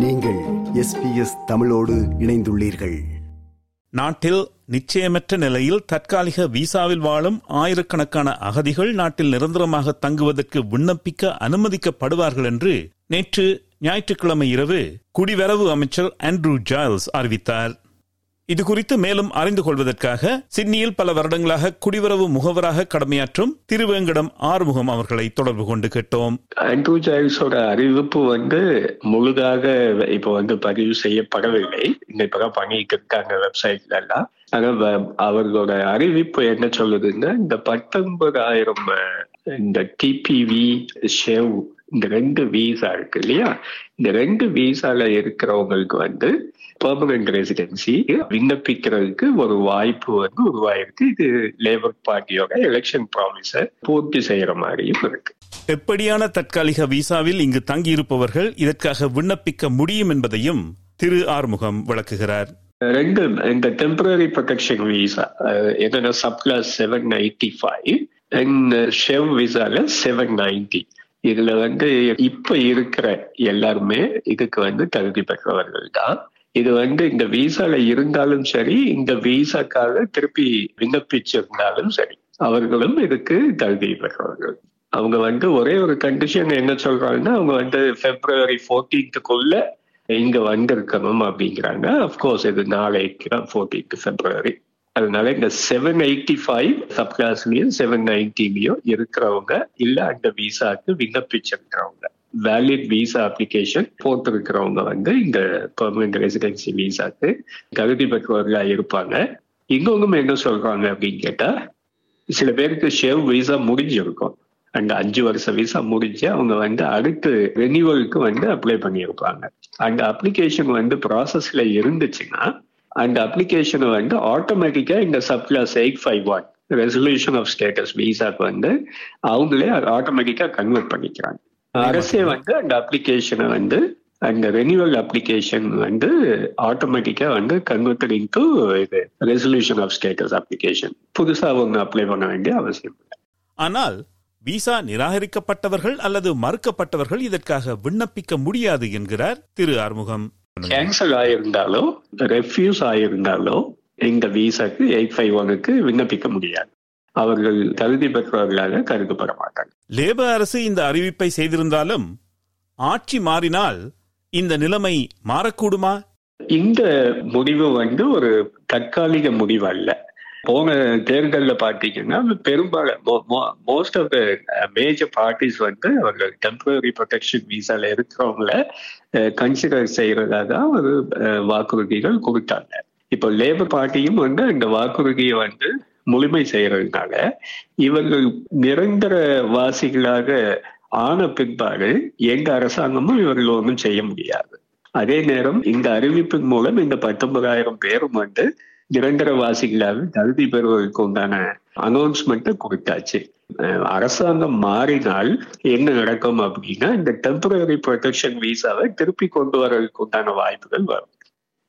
நீங்கள் எஸ்பிஎஸ் தமிழோடு இணைந்துள்ளீர்கள். நாட்டில் நிச்சயமற்ற நிலையில் தற்காலிக விசாவில் வாழும் ஆயிரக்கணக்கான அகதிகள் நாட்டில் நிரந்தரமாக தங்குவதற்கு விண்ணப்பிக்க அனுமதிக்கப்படுவார்கள் என்று நேற்று ஞாயிற்றுக்கிழமை இரவு குடிவரவு அமைச்சர் ஆண்ட்ரூ ஜாயல்ஸ் அறிவித்தார். இது குறித்து மேலும் அறிந்து கொள்வதற்காக சிட்னியில் பல வருடங்களாக குடிவரவு முகவராக கடமையாற்றும் திருவேங்கடம் ஆறுமுகம் அவர்களை தொடர்பு கொண்டு கேட்டோம். ஆண்ட்ரூ ஜாய்ஸோட அறிவிப்பு வந்து முழுதாக இப்போ வந்து பதிவு செய்யப்படவில்லை. இந்த பண்ணிட்டு இருக்காங்க வெப்சைட்ல எல்லாம். ஆனா அவர்களோட அறிவிப்பு என்ன சொல்லுதுன்னா இந்த பத்தொன்பதாயிரம் இந்த டிபிவி ஷேவ் இந்த ரெண்டு வீசா இருக்கு இல்லையா? இந்த ரெண்டு வீசால இருக்கிறவங்களுக்கு வந்து பெர்மனன்ட் ரெசிடென்சி விண்ணப்பிக்கிறதுக்கு ஒரு வாய்ப்பு வந்து உருவாயிருக்கு. இது லேபர் பார்ட்டியோட எலெக்ஷன் ப்ராமிஸை பூர்த்தி செய்யற மாதிரியும் இருக்கு. எப்படியான தற்காலிக விசாவில் இங்கு தங்கியிருப்பவர்கள் இதற்காக விண்ணப்பிக்க முடியும் என்பதையும் திரு. ஆறுமுகம் விளக்குகிறார். ரெண்டு இந்த டெம்பரரி ப்ரொடெக்ஷன் விசா என்னன்னா subclass seven ninety five and SHEV விசால செவன் நைன்டி இதுல வந்து இப்ப இருக்கிற எல்லாருமே இதுக்கு வந்து தகுதி பெற்றவர்கள் தான். இது வந்து இந்த விசால இருந்தாலும் சரி இந்த விசாக்காக திருப்பி விண்ணப்பிச்சிருந்தாலும் சரி அவர்களும் இதுக்கு தகுதி பெற்றவர்கள். அவங்க வந்து ஒரே ஒரு கண்டிஷன் என்ன சொல்றாங்கன்னா அவங்க வந்து பிப்ரவரி ஃபோர்டீன்த்துக்குள்ள இங்க வந்திருக்கணும் அப்படிங்கிறாங்க. அப்கோர்ஸ் இது நாளைக்கு தான் ஃபோர்டீன்த் பிப்ரவரி அதனால இந்த செவன் எயிட்டி ஃபைவ் சப் கிளாஸ்லயும் செவன் நைன்டிலயும் இருக்கிறவங்க இல்ல அந்த விசாக்கு விண்ணப்பிச்சிருக்கிறவங்க. வேலிட் விசா அப்ளிகேஷன் போட்டிருக்கிறவங்க வந்து இந்த பெர்மனன்ட் ரெசிடென்சி விசாக்கு தகுதி பெற்றவர்களா இருப்பாங்க. இங்கவங்க என்ன சொல்றாங்க அப்படின்னு கேட்டா சில பேருக்கு ஷேவ் விசா முடிஞ்சிருக்கும். அந்த அஞ்சு வருஷ விசா முடிஞ்சு அவங்க வந்து அடுத்து ரெனியூவலுக்கு வந்து அப்ளை பண்ணியிருப்பாங்க. அந்த அப்ளிகேஷன் வந்து ப்ராசஸ்ல இருந்துச்சுன்னா அந்த அப்ளிகேஷனை வந்து ஆட்டோமேட்டிக்கா இந்த subclass eight five one resolution of status விசாக்கு வந்து அவங்களே ஆட்டோமேட்டிக்கா கன்வெர்ட் பண்ணிக்கிறாங்க. அரசே வந்து அந்த அப்ளிகேஷனை வந்து அந்த ரெனியூவல் அப்ளிகேஷன் வந்து ஆட்டோமேட்டிக்கா வந்து கன்வெர்டட் இன்டு இது ரெசல்யூஷன் ஆஃப் ஸ்டேட்டஸ் அப்ளிகேஷன் புதுசா ஒன்று அப்ளை பண்ண வேண்டிய அவசியம் இல்லை. ஆனால் விசா நிராகரிக்கப்பட்டவர்கள் அல்லது மறுக்கப்பட்டவர்கள் இதற்காக விண்ணப்பிக்க முடியாது என்கிறார் திரு ஆறுமுகம். கேன்சல் ஆயிருந்தாலோ ரெஃப்யூஸ் ஆயிருந்தாலோ இந்த விசாக்கு எயிட் ஃபைவ் ஒனுக்கு விண்ணப்பிக்க முடியாது. அவர்கள் தகுதி பெற்றவர்களாக கருதப்பட மாட்டாங்க லேபர் அரசு இந்த அறிவிப்பை செய்திருந்தாலும் ஆட்சி மாறினால் இந்த நிலைமை மாறக்கூடுமா? இந்த முடிவு வந்து ஒரு தற்காலிக முடிவு அல்ல போன தேர்தல்ல பாத்தீங்கன்னா பெரும்பாலும் most of the major parties uh, வந்து அவர்கள் டெம்பரரி ப்ரொடெக்ஷன் விசால இருக்கிறவங்கள uh, கன்சிடர் செய்யறதா தான் ஒரு uh, வாக்குறுதிகள் கொடுத்தாங்க. இப்போ லேபர் பார்ட்டியும் வந்து அந்த வாக்குறுதியை வந்து முழுமை செய்யறதுனால இவர்கள் நிரந்தர வாசிகளாக ஆன பின்பாடு எங்க அரசாங்கமும் இவர்கள் ஒன்றும் செய்ய முடியாது. அதே நேரம் இந்த அறிவிப்பின் மூலம் இந்த பத்தொன்பதாயிரம் பேரும் வந்து நிரந்தர வாசிகளாவே தகுதி பெறுவதற்கு உண்டான அனௌன்ஸ்மெண்ட்டை கொடுத்தாச்சு. அரசாங்கம் மாறினால் என்ன நடக்கும் அப்படின்னா இந்த டெம்பரரி ப்ரொடெக்ஷன் விசாவை திருப்பி கொண்டு வரதுக்கு உண்டான வாய்ப்புகள் வரும்.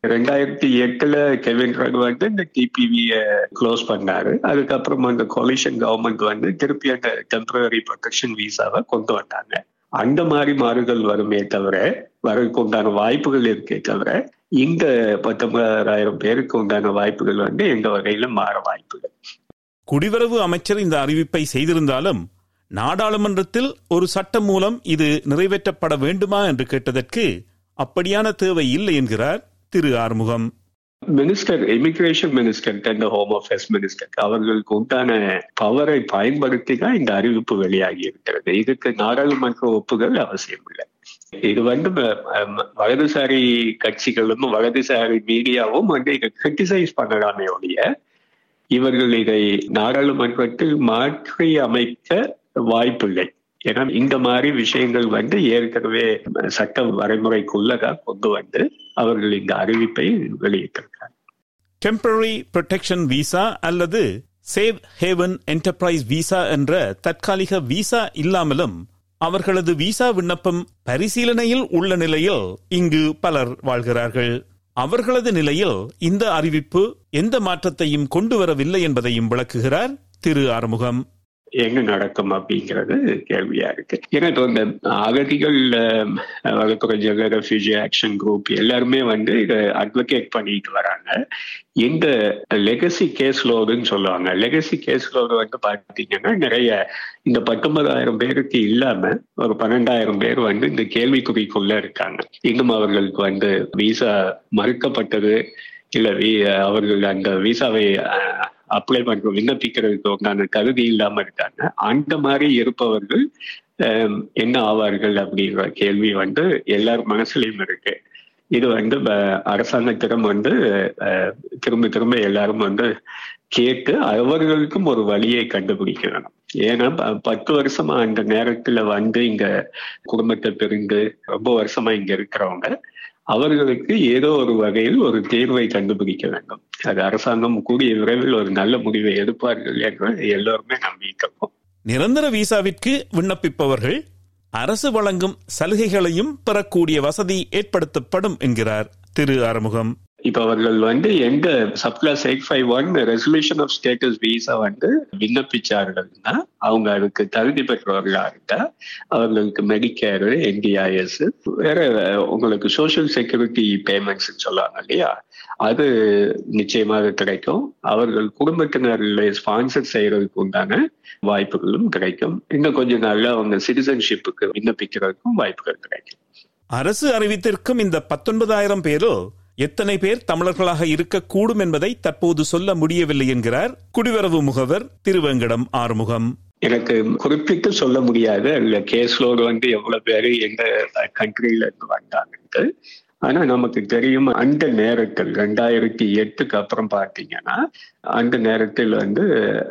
ரெண்டாயிரத்தி எட்டுல கெவின் ரன் வந்து இந்த டிபிவிய க்ளோஸ் பண்ணாரு. அதுக்கப்புறம் அந்த கொலிஷன் கவர்மெண்ட் வந்து திருப்பி அந்த டெம்பரரி ப்ரொடெக்ஷன் விசாவை கொண்டு வந்தாங்க. அந்த மாதிரி மாறுதல் வருமே தவிர வரதுக்கு உண்டான வாய்ப்புகள் இருக்கே தவிர இந்த பத்தொன்பதாயிரம் பேருக்கு உண்டான வாய்ப்புகள் வந்து எந்த வகையில மாற வாய்ப்புகள் குடிவரவு அமைச்சர் இந்த அறிவிப்பை செய்திருந்தாலும் நாடாளுமன்றத்தில் ஒரு சட்டம் மூலம் இது நிறைவேற்றப்பட வேண்டுமா என்று கேட்டதற்கு அப்படியான தேவை இல்லை என்கிறார் திரு Arumugam. Minister immigration minister and home affairs minister அவர்களுக்கு உண்டான பவரை பயன்படுத்தி தான் இந்த அறிவிப்பு வெளியாகி இருக்கிறது இதுக்கு நாடாளுமன்ற ஒப்புதல் அவசியம் இல்லை. இது வந்து வலதுசாரி கட்சிகளும் வலதுசாரி மீடியாவும் வந்து இதை கிரிட்டிசைஸ் பண்ணலாமே ஒழிய இவர்கள் இதை நாடாளுமன்றத்தில் மாற்றி அமைக்க வாய்ப்பில்லை. ஏன்னா இந்த மாதிரி விஷயங்கள் வந்து ஏற்கனவே சட்ட வரைமுறைக்குள்ளதா கொண்டு வந்து அவர்கள் இந்த அறிவிப்பை வெளியிட்டிருக்காங்க டெம்பரரி ப்ரொடெக்ஷன் விசா அல்லது சேவ் ஹேவன் என்டர்பிரைஸ் விசா என்ற தற்காலிக விசா இல்லாமலும் அவர்களது விசா விண்ணப்பம் பரிசீலனையில் உள்ள நிலையில் இங்கு பலர் வாழ்கிறார்கள். அவர்களது நிலையில் இந்த அறிவிப்பு எந்த மாற்றத்தையும் கொண்டு வரவில்லை என்பதையும் விளக்குகிறார் திரு ஆறுமுகம். எங்க நடக்கும் அப்படிங்கிறது கேள்வியா இருக்கு. ஏன்னா இப்போ இந்த அகதிகள் வழக்குரைஞர் ரெஃப்யூஜி ஆக்ஷன் குரூப் எல்லாருமே வந்து இதை அட்வொகேட் பண்ணிட்டு வராங்க. இந்த லெகசி கேஸ் லோடுன்னு சொல்லுவாங்க. லெகசி கேஸ் லோடு வந்து பாத்தீங்கன்னா நிறைய இந்த பத்தொன்பதாயிரம் பேருக்கு இல்லாம ஒரு பன்னெண்டாயிரம் பேர் வந்து இந்த கேள்விக்குறிக்குள்ள இருக்காங்க. இன்னும் அவர்களுக்கு வந்து விசா மறுக்கப்பட்டது இல்ல அவர்கள் அந்த விசாவை அப்ளை பண்ற விண்ணப்பிக்கிறதுக்கு உண்டான கருதி இல்லாம இருக்காங்க. அந்த மாதிரி இருப்பவர்கள் என்ன ஆவார்கள் அப்படிங்கிற கேள்வி வந்து எல்லார் மனசுலயும் இருக்கு. இது வந்து அரசாங்கத்திடம் வந்து திரும்ப திரும்ப எல்லாரும் வந்து கேட்டு அவர்களுக்கும் ஒரு வழியை கண்டுபிடிக்க வேணும் ஏன்னா பத்து வருஷமா அந்த நேரத்துல வந்து இங்க குடும்பத்தை பிரிந்து ரொம்ப வருஷமா இங்க இருக்கிறவங்க அவர்களுக்கு ஏதோ ஒரு வகையில் ஒரு தீர்வை கண்டுபிடிக்க வேண்டும். அது அரசாங்கம் கூடிய விரைவில் ஒரு நல்ல முடிவை எடுப்பார்கள் என்று எல்லோருமே நம்பியிருக்கோம் நிரந்தர விசாவிற்கு விண்ணப்பிப்பவர்கள் அரசு வழங்கும் சலுகைகளையும் பெறக்கூடிய வசதி ஏற்படுத்தப்படும் என்கிறார் திரு ஆறுமுகம். இப்ப அவர்கள் வந்து எங்க subclass eight five one resolution of status visa வந்து விண்ணப்பிச்சார்கள்னா அவங்க அதுக்கு தகுதி பெற்றவர்களா இருந்தா அவர்களுக்கு மெடிக்கேர் என்டிஐஎஸ் வேற உங்களுக்கு சோசியல் செக்யூரிட்டி பேமெண்ட்ஸ் சொல்லுவாங்க இல்லையா? அது நிச்சயமாக கிடைக்கும். அவர்கள் குடும்பத்தினர்களை ஸ்பான்சர் செய்யறதுக்கு உண்டான வாய்ப்புகளும் கிடைக்கும். இன்னும் கொஞ்சம் நாள்ல அவங்க சிட்டிசன்ஷிப்புக்கு விண்ணப்பிக்கிறதுக்கும் வாய்ப்புகள் கிடைக்கும். அரசு அறிவித்திருக்கும் இந்த பத்தொன்பதாயிரம் பேரோ எத்தனை பேர் தமிழர்களாக இருக்கக்கூடும் என்பதை தற்போது சொல்ல முடியவில்லை என்கிறார் குடிவரவு முகவர் திருவேங்கடம் ஆறுமுகம். எனக்கு குறிப்பிட்டு சொல்ல முடியாது. அதுல கேஸ்லோடு வந்து எவ்வளவு பேரு எந்த கண்ட்ரில இருந்து வந்தாங்க ஆனா நமக்கு தெரியும் அந்த நேரத்தில் ரெண்டாயிரத்தி எட்டுக்கு அப்புறம் பாத்தீங்கன்னா அந்த நேரத்தில் வந்து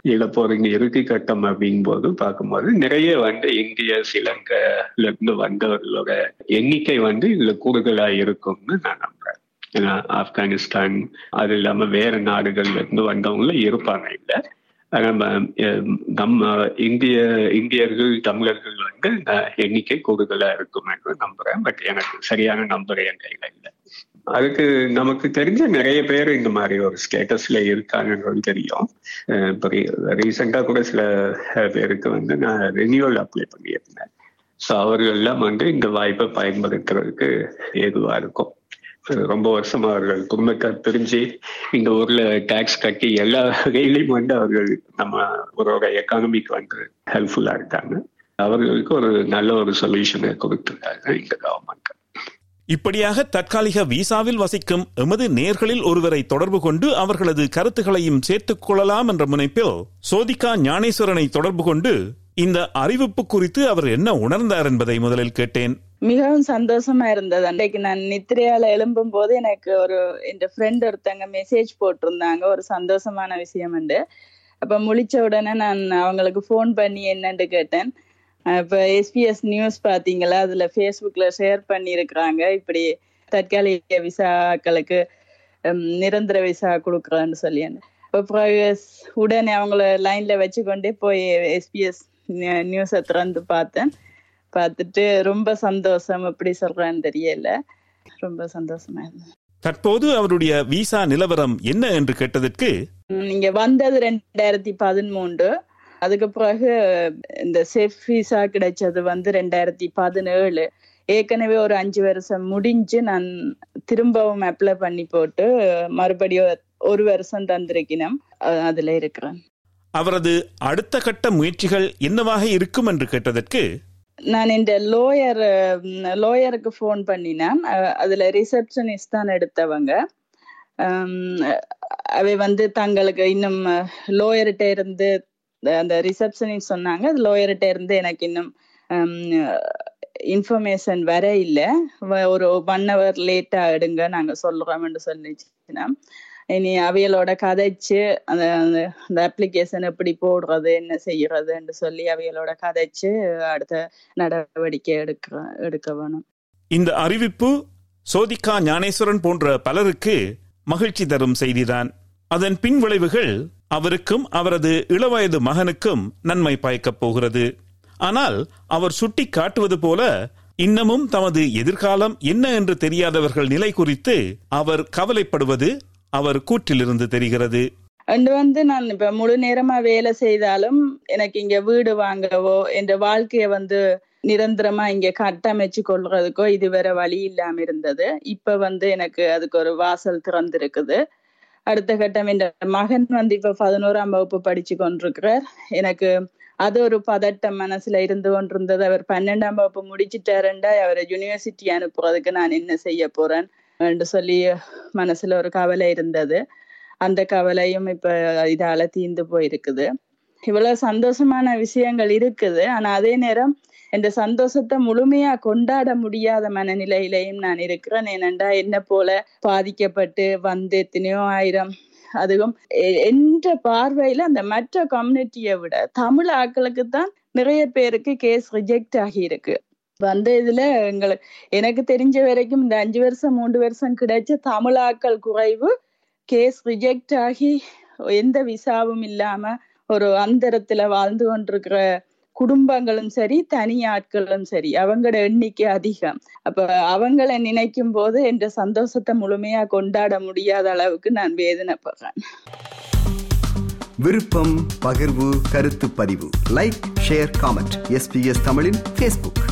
இழப்போரின் இறுதி கட்டம் அப்படிங்கும் போது பார்க்கும்போது நிறைய வந்து இந்திய சிலங்கல இருந்து வந்தவர்களோட எண்ணிக்கை வந்து இதுல கூடுதலா இருக்கும்னு நான் நம்புறேன். ஏன்னா ஆப்கானிஸ்தான் அது இல்லாம வேற நாடுகள்ல இருந்து வந்தவங்கள இருப்பாங்க இல்ல. நம்ம நம்ம இந்திய இந்தியர்கள் தமிழர்கள் வந்து எண்ணிக்கை கூடுதலா இருக்கும் என்று நம்புறேன். பட் எனக்கு சரியான நம்பர் என் கையில இல்லை. அதுக்கு நமக்கு தெரிஞ்ச நிறைய பேர் இந்த மாதிரி ஒரு ஸ்டேட்டஸ்ல இருக்காங்கன்றது தெரியும். இப்போ ரீசெண்டா கூட சில பேருக்கு வந்து நான் ரெனியூவல் அப்ளை பண்ணியிருந்தேன். ஸோ எல்லாம் வந்து இந்த வாய்ப்பை பயன்படுத்துறதுக்கு ஏதுவா இருக்கும். ரொம்ப வருஷமா அவர்கள் குடும்பத்தை பிரிஞ்சு இந்த ஊர்ல டாக்ஸ் கட்டி எல்லா வகையிலையும் வந்து அவர்கள் நம்ம ஊரோட எக்கானமிக்கு வந்து ஹெல்ப்ஃபுல்லா இருக்காங்க. அவர்களுக்கு ஒரு நல்ல ஒரு சொல்யூஷனை கொடுத்துருக்காங்க இந்த கவர்மெண்ட் இப்படியாக தற்காலிக விசாவில் வசிக்கும் எமது நேர்களில் ஒருவரை தொடர்பு கொண்டு அவர்களது கருத்துக்களையும் சேர்த்துக் கொள்ளலாம் என்ற முனைப்பில் சோதிகா ஞானேஸ்வரனை தொடர்பு கொண்டு இந்த அறிவிப்பு குறித்து அவர் என்ன உணர்ந்தார் என்பதை முதலில் கேட்டேன். மிகவும் சந்தோஷமா இருந்தது. அன்றைக்கு நான் நித்திரையால எழும்பும் போது எனக்கு ஒரு என் ஃப்ரெண்ட் ஒருத்தங்க மெசேஜ் போட்டிருந்தாங்க. ஒரு சந்தோஷமான விஷயம் உண்டு. அப்ப முழிச்ச உடனே நான் அவங்களுக்கு ஃபோன் பண்ணி என்னன்னு கேட்டேன். இப்ப எஸ்பிஎஸ் நியூஸ் பாத்தீங்களா? அதுல ஃபேஸ்புக்ல ஷேர் பண்ணி இருக்கிறாங்க இப்படி தற்காலிக விசாக்களுக்கு நிரந்தர விசா கொடுக்குறேன்னு சொல்லி அப்புறம் உடனே அவங்கள லைன்ல வச்சுக்கொண்டே போய் எஸ்பிஎஸ் நியூஸை திறந்து பார்த்தேன். பார்த்துட்டு ரொம்ப சந்தோஷம். எப்படி சொல்றேன்னு தெரியல. ரொம்ப சந்தோஷமா இருந்தேன். தற்போது அவருடைய விசா நிலவரம் என்ன என்று கேட்டதற்கு நீங்க வந்தது ரெண்டாயிரத்தி பதிமூன்று. அதுக்கு பிறகு இந்த சேஃப் விசா கிடைச்சது வந்து ரெண்டாயிரத்தி பதினேழு. ஏற்கனவே ஒரு அஞ்சு வருஷம் முடிஞ்சு நான் திரும்பவும் அப்ளை பண்ணி போட்டு மறுபடியும் ஒரு வருஷம் தந்திருக்கணும் அதுல இருக்கிறேன். அவரது அடுத்த கட்ட முயற்சிகள் என்னவாக இருக்கும் என்று கேட்டதற்கு நான் இந்த லோயர் லோயருக்கு ஃபோன் பண்ணினேன். அதுல ரிசப்ஷனிஸ்ட் தான் எடுத்தவங்க. அவை வந்து தங்களுக்கு இன்னும் லோயர்கிட்ட இருந்து அந்த ரிசப்ஷனிஸ்ட் சொன்னாங்க. அது லோயர்கிட்ட இருந்து எனக்கு இன்னும் இன்ஃபர்மேஷன் வர இல்லை. ஒரு ஒன் ஹவர் லேட்டாக எடுங்க நாங்க என்று சொல்லிச்சுன்னா இனி அவியலோட கதைச்சு அந்த அந்த அப்ளிகேஷன் எப்படி போடுறது என்ன செய்யறதுன்னு சொல்லி அவியலோட கதைச்சு அடுத்த நடவடிக்கை எடுக்க எடுக்க வேணும். இந்த அறிவிப்பு சோதிகா ஞானேஸ்வரன் போன்ற பலருக்கு மகிழ்ச்சி தரும் செய்திதான். அதன் பின் விளைவுகள் அவருக்கும் அவரது இளவயது மகனுக்கும் நன்மை பயக்கப் போகிறது. ஆனால் அவர் சுட்டி காட்டுவது போல இன்னமும் தமது எதிர்காலம் என்ன என்று தெரியாதவர்கள் நிலை குறித்து அவர் கவலைப்படுவது அவர் கூற்றிலிருந்து தெரிகிறது. அண்டு வந்து நான் இப்ப முழு நேரமா வேலை செய்தாலும் எனக்கு இங்க வீடு வாங்கவோ என் வாழ்க்கைய வந்து நிரந்தரமா இங்க கட்டமைச்சு கொள்றதுக்கோ இதுவரை வழி இல்லாம இருந்தது. இப்ப வந்து எனக்கு அதுக்கு ஒரு வாசல் திறந்திருக்குது. அடுத்த கட்டம் என் மகன் வந்து இப்ப பதினோராம் வகுப்பு படிச்சு கொண்டிருக்கிறார். எனக்கு அது ஒரு பதட்டம் மனசுல இருந்து கொண்டிருந்தது. அவர் பன்னெண்டாம் வகுப்பு முடிச்சுட்டாருண்டா அவரை யூனிவர்சிட்டி அனுப்புறதுக்கு நான் என்ன செய்ய போறேன்? என்று சொல்லி மனசுல ஒரு கவலை இருந்தது. அந்த கவலையும் இப்ப இதால தீர்ந்து போயிருக்குது. இவ்வளவு சந்தோஷமான விஷயங்கள் இருக்குது. ஆனா அதே நேரம் இந்த சந்தோஷத்தை முழுமையா கொண்டாட முடியாத மனநிலையிலையும் நான் இருக்கிறேன். ஏனென்றா என்ன போல பாதிக்கப்பட்டு வந்து எத்தனையோ ஆயிரம் அதுவும் என்ற பார்வையில அந்த மற்ற கம்யூனிட்டியை விட தமிழ் ஆக்களுக்கு தான் நிறைய பேருக்கு கேஸ் ரிஜெக்ட் ஆகி இருக்கு வந்த இதுல எங்களுக்கு எனக்கு தெரிஞ்ச வரைக்கும் இந்த அஞ்சு வருஷம் மூன்று வருஷம் கிடைச்ச தமிழாக்கள் குறைவு கேஸ் ரிஜெக்ட் ஆகி எந்த விசாவும் இல்லாம ஒரு அந்தரத்துல வாழ்ந்து கொண்டிருக்கிற குடும்பங்களும் சரி தனி ஆட்களும் சரி அவங்களோட எண்ணிக்கை அதிகம். அப்ப அவங்கள நினைக்கும் போது என்ற சந்தோஷத்தை முழுமையா கொண்டாட முடியாத அளவுக்கு நான் வேதனைப்படுறேன். விருப்பம் பகிர்வு கருத்து பதிவு. லைக் ஷேர் காமெண்ட் எஸ்பிஎஸ் தமிழின் ஃபேஸ்புக்